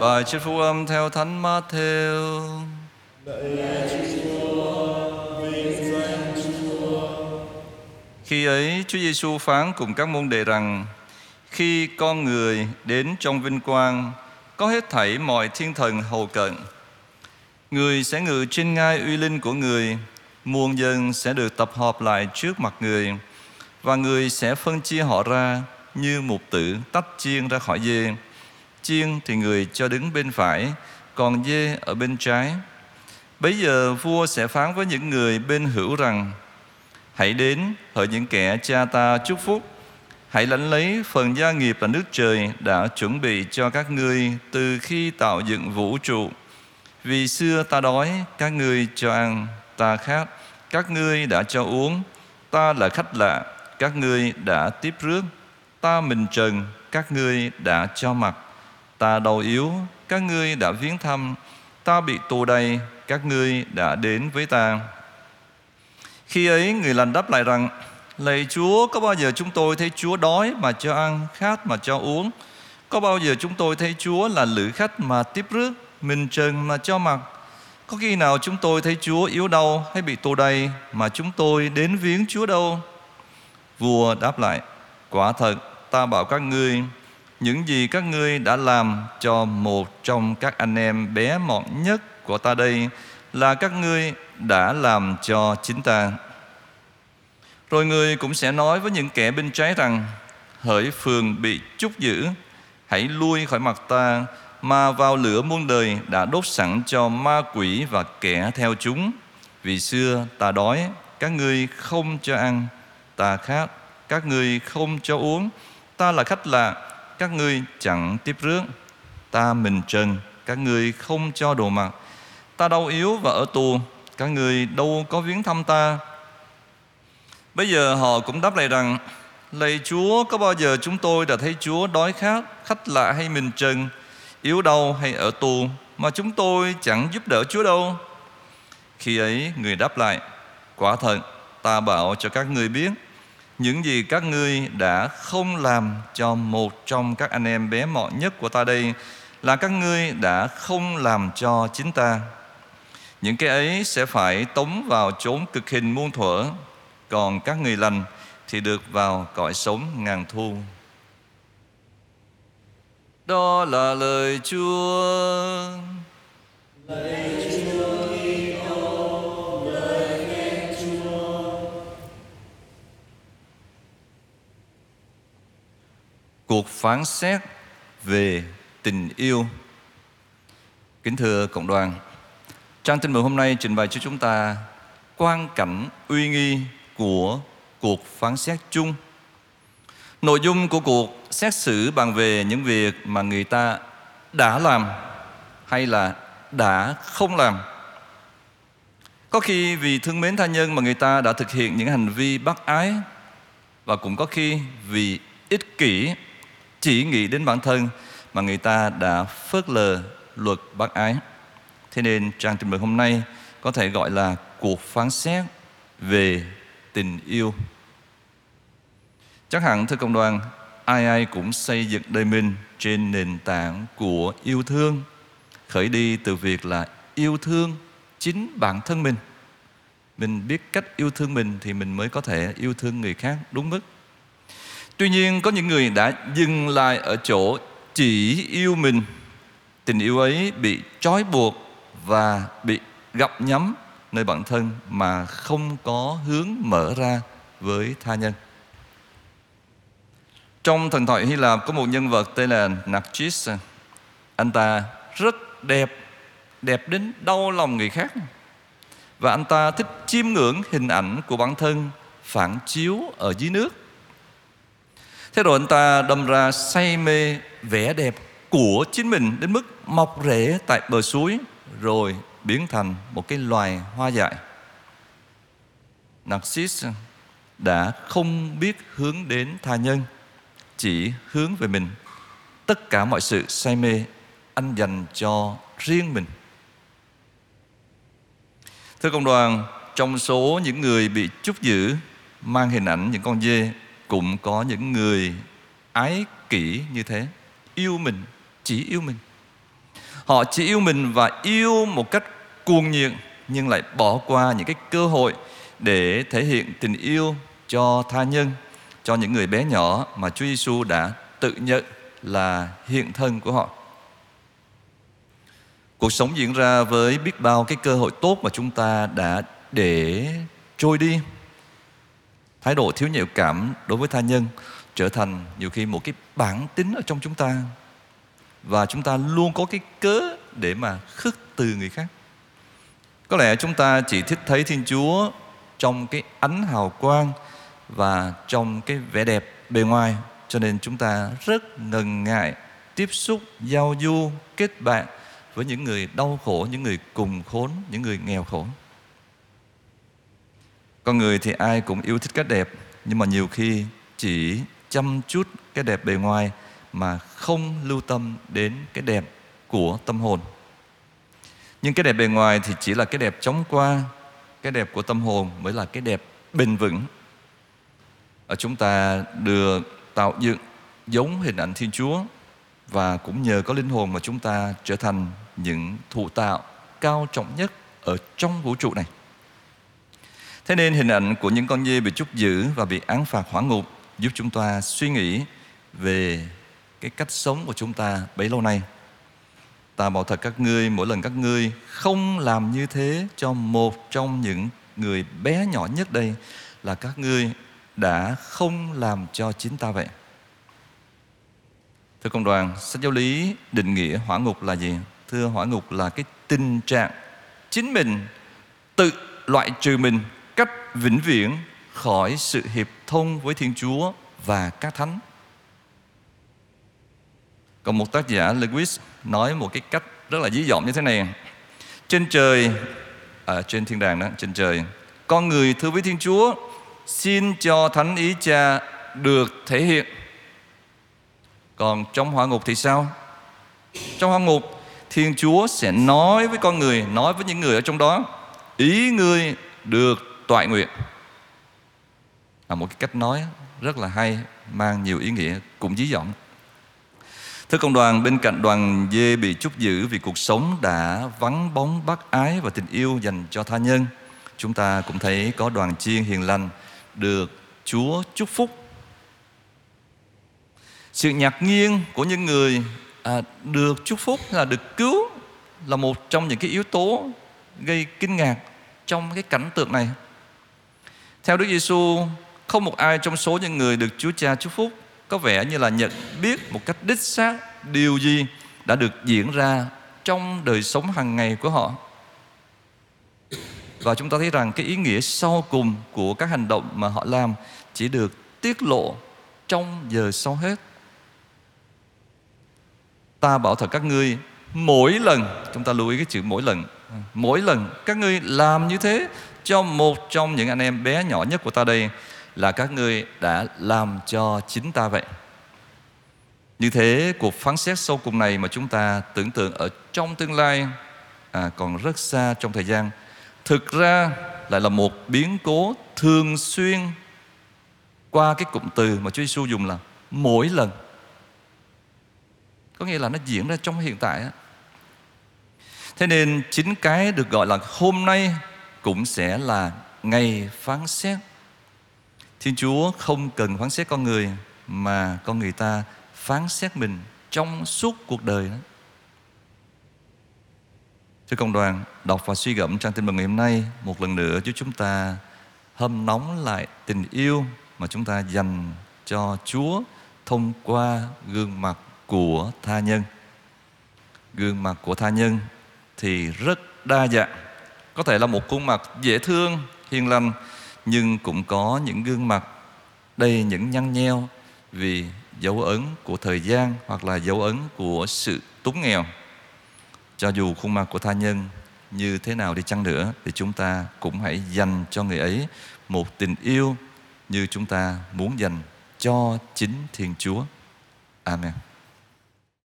Bài trích phúc âm theo Thánh Matthew. Khi ấy, Chúa Giêsu phán cùng các môn đệ rằng, khi con người đến trong vinh quang, có hết thảy mọi thiên thần hầu cận người sẽ ngự trên ngai uy linh của người, muôn dân sẽ được tập hợp lại trước mặt người, và người sẽ phân chia họ ra như một tử tách chiên ra khỏi dê chiên thì người cho đứng bên phải, còn dê ở bên trái. Bấy giờ vua sẽ phán với những người bên hữu rằng, hãy đến, hỡi những kẻ cha ta chúc phúc. Hãy lãnh lấy phần gia nghiệp là nước trời đã chuẩn bị cho các ngươi từ khi tạo dựng vũ trụ. Vì xưa ta đói, các ngươi cho ăn, ta khát. Các ngươi đã cho uống, ta là khách lạ. Các ngươi đã tiếp rước, ta mình trần, các ngươi đã cho mặc ta đau yếu, các ngươi đã viếng thăm. Ta bị tù đầy, các ngươi đã đến với ta. Khi ấy, người lành đáp lại rằng, Lạy Chúa, có bao giờ chúng tôi thấy Chúa đói mà cho ăn, Khát mà cho uống? Có bao giờ chúng tôi thấy Chúa là lữ khách mà tiếp rước Mình trần mà cho mặc? Có khi nào chúng tôi thấy Chúa yếu đau hay bị tù đầy Mà chúng tôi đến viếng Chúa đâu? Vua đáp lại, Quả thật, ta bảo các ngươi những gì các ngươi đã làm cho một trong các anh em bé mọn nhất của ta đây Là các ngươi đã làm cho chính ta. Rồi người cũng sẽ nói với những kẻ bên trái rằng, Hỡi phường bị chúc giữ Hãy lui khỏi mặt ta, Mà vào lửa muôn đời đã đốt sẵn cho ma quỷ và kẻ theo chúng. Vì xưa ta đói, Các ngươi không cho ăn, Ta khát, Các ngươi không cho uống. Ta là khách lạ các ngươi chẳng tiếp rước. Ta mình trần, Các ngươi không cho đồ mặc. Ta đau yếu và ở tù, Các ngươi đâu có viếng thăm ta. Bây giờ họ cũng đáp lại rằng, Lạy Chúa, có bao giờ chúng tôi đã thấy Chúa đói khát, Khách lạ hay mình trần, Yếu đau hay ở tù, Mà chúng tôi chẳng giúp đỡ Chúa đâu? Khi ấy người đáp lại, Quả thật, ta bảo cho các ngươi biết những gì các ngươi đã không làm cho một trong các anh em bé mọn nhất của ta đây Là các ngươi đã không làm cho chính ta. Những cái ấy sẽ phải tống vào chốn cực hình muôn thuở, còn các người lành thì được vào cõi sống ngàn thu. Đó là lời Chúa. Lời Chúa. Cuộc phán xét về tình yêu kính thưa cộng đoàn, trang tin mừng hôm nay trình bày cho chúng ta quan cảnh uy nghi của cuộc phán xét chung. Nội dung của cuộc xét xử bàn về những việc mà người ta đã làm hay là đã không làm. Có khi vì thương mến tha nhân mà người ta đã thực hiện những hành vi bác ái, và cũng có khi vì ích kỷ chỉ nghĩ đến bản thân mà người ta đã phớt lờ luật bác ái. Thế nên trang tin mừng hôm nay có thể gọi là cuộc phán xét về tình yêu. Chắc hẳn thưa cộng đoàn, ai ai cũng xây dựng đời mình trên nền tảng của yêu thương, khởi đi từ việc là yêu thương chính bản thân mình. Mình biết cách yêu thương mình thì mình mới có thể yêu thương người khác, đúng mức? Tuy nhiên có những người đã dừng lại ở chỗ chỉ yêu mình tình yêu ấy bị trói buộc và bị gặm nhắm nơi bản thân mà không có hướng mở ra với tha nhân. Trong thần thoại Hy Lạp có một nhân vật tên là Narcissus. Anh ta rất đẹp, đẹp đến đau lòng người khác. Và anh ta thích chiêm ngưỡng hình ảnh của bản thân phản chiếu ở dưới nước. Thế rồi anh ta đâm ra say mê vẻ đẹp của chính mình đến mức mọc rễ tại bờ suối rồi biến thành một cái loài hoa dại. Narcissus đã không biết hướng đến tha nhân, chỉ hướng về mình. Tất cả mọi sự say mê anh dành cho riêng mình. Thưa công đoàn, trong số những người bị chúc giữ mang hình ảnh những con dê cũng có những người ái kỷ như thế, yêu mình, chỉ yêu mình. Họ chỉ yêu mình và yêu một cách cuồng nhiệt nhưng lại bỏ qua những cái cơ hội để thể hiện tình yêu cho tha nhân, cho những người bé nhỏ mà Chúa Giêsu đã tự nhận là hiện thân của họ. Cuộc sống diễn ra với biết bao cái cơ hội tốt mà chúng ta đã để trôi đi. Thái độ thiếu nhạy cảm đối với tha nhân trở thành nhiều khi một cái bản tính ở trong chúng ta và chúng ta luôn có cái cớ để mà khước từ người khác. Có lẽ chúng ta chỉ thích thấy Thiên Chúa trong cái ánh hào quang và trong cái vẻ đẹp bề ngoài cho nên chúng ta rất ngần ngại tiếp xúc, giao du, kết bạn với những người đau khổ, những người cùng khốn, những người nghèo khổ. Con người thì ai cũng yêu thích cái đẹp, nhưng mà nhiều khi chỉ chăm chút cái đẹp bề ngoài mà không lưu tâm đến cái đẹp của tâm hồn. Nhưng cái đẹp bề ngoài thì chỉ là cái đẹp chóng qua, cái đẹp của tâm hồn mới là cái đẹp bền vững. Ở chúng ta được tạo dựng giống hình ảnh Thiên Chúa và cũng nhờ có linh hồn mà chúng ta trở thành những thụ tạo cao trọng nhất ở trong vũ trụ này. Thế nên hình ảnh của những con dê bị trút giữ và bị án phạt hỏa ngục giúp chúng ta suy nghĩ về cái cách sống của chúng ta bấy lâu nay. Ta bảo thật các ngươi, mỗi lần các ngươi không làm như thế cho một trong những người bé nhỏ nhất đây là các ngươi đã không làm cho chính ta vậy. Thưa công đoàn, sách giáo lý định nghĩa hỏa ngục là gì? Thưa hỏa ngục là cái tình trạng chính mình tự loại trừ mình cách vĩnh viễn khỏi sự hiệp thông với Thiên Chúa và các thánh. Còn một tác giả Lewis nói một cái cách rất là dí dỏm như thế này. Trên trời, à, trên thiên đàng đó, trên trời, con người thưa với Thiên Chúa, xin cho Thánh Ý Cha được thể hiện. Còn trong hỏa ngục thì sao? Trong hỏa ngục, Thiên Chúa sẽ nói với con người, nói với những người ở trong đó, ý người được toại nguyện. Là một cái cách nói rất là hay, mang nhiều ý nghĩa, cũng dí dỏm. Thưa công đoàn, bên cạnh đoàn dê bị chúc giữ vì cuộc sống đã vắng bóng bác ái và tình yêu dành cho tha nhân, chúng ta cũng thấy có đoàn chiên hiền lành được Chúa chúc phúc. Sự ngạc nhiên của những người à, được chúc phúc là được cứu là một trong những cái yếu tố gây kinh ngạc trong cái cảnh tượng này. Theo Đức Giêsu, không một ai trong số những người được Chúa Cha chúc phúc có vẻ như là nhận biết một cách đích xác điều gì đã được diễn ra trong đời sống hàng ngày của họ. Và chúng ta thấy rằng cái ý nghĩa sau cùng của các hành động mà họ làm chỉ được tiết lộ trong giờ sau hết. Ta bảo thật các ngươi mỗi lần chúng ta lưu ý cái chữ mỗi lần mỗi lần các ngươi làm như thế cho một trong những anh em bé nhỏ nhất của ta đây là các ngươi đã làm cho chính ta vậy. Như thế cuộc phán xét sâu cùng này mà chúng ta tưởng tượng ở trong tương lai à, còn rất xa trong thời gian thực ra lại là một biến cố thường xuyên qua cái cụm từ mà Chúa Giêsu dùng là mỗi lần. Có nghĩa là nó diễn ra trong hiện tại. Thế nên chính cái được gọi là hôm nay cũng sẽ là ngày phán xét Thiên Chúa không cần phán xét con người mà con người ta phán xét mình trong suốt cuộc đời đó. Thưa công đoàn, đọc và suy gẫm trang tin mừng ngày hôm nay một lần nữa giúp chúng ta hâm nóng lại tình yêu mà chúng ta dành cho Chúa thông qua gương mặt của tha nhân. Gương mặt của tha nhân thì rất đa dạng. Có thể là một khuôn mặt dễ thương, hiền lành, nhưng cũng có những gương mặt đầy những nhăn nheo vì dấu ấn của thời gian hoặc là dấu ấn của sự túng nghèo. Cho dù khuôn mặt của tha nhân như thế nào đi chăng nữa thì chúng ta cũng hãy dành cho người ấy một tình yêu như chúng ta muốn dành cho chính Thiên Chúa. Amen.